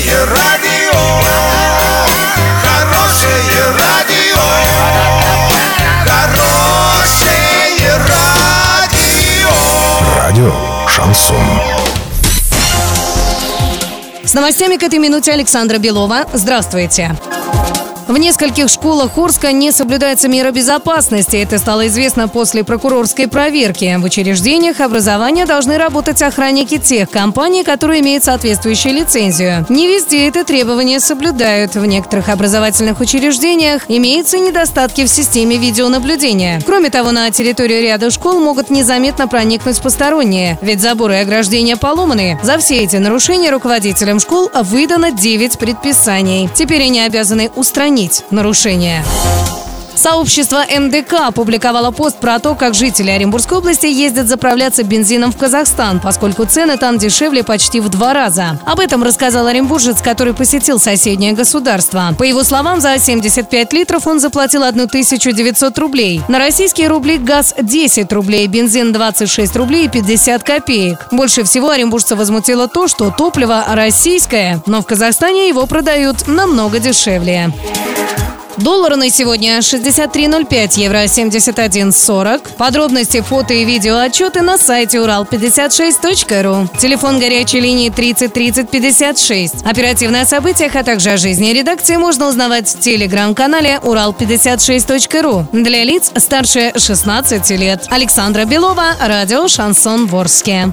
Хорошее радио, хорошее радио, хорошее радио. Радио Шансон. С новостями к этой минуте Александра Белова. Здравствуйте. В нескольких школах Орска не соблюдается мера безопасности. Это стало известно после прокурорской проверки. В учреждениях образования должны работать охранники тех компаний, которые имеют соответствующую лицензию. Не везде это требование соблюдают. В некоторых образовательных учреждениях имеются недостатки в системе видеонаблюдения. Кроме того, на территорию ряда школ могут незаметно проникнуть посторонние, ведь заборы и ограждения поломаны. За все эти нарушения руководителям школ выдано 9 предписаний. Теперь они обязаны устранить нарушения. Сообщество МДК опубликовало пост про то, как жители Оренбургской области ездят заправляться бензином в Казахстан, поскольку цены там дешевле почти в два раза. Об этом рассказал оренбуржец, который посетил соседнее государство. По его словам, за 75 литров он заплатил 1900 рублей. На российские рубли газ 10 рублей, бензин 26 рублей и 50 копеек. Больше всего оренбуржца возмутило то, что топливо российское, но в Казахстане его продают намного дешевле. Доллар на сегодня 63.05, евро 71.40. Подробности, фото и видео отчеты на сайте урал56.ру. Телефон горячей линии 30 30 56. Оперативные о событиях, а также о жизни редакции можно узнавать в телеграм-канале урал56.ру. Для лиц старше 16 лет. Александра Белова, радио «Шансон Ворске».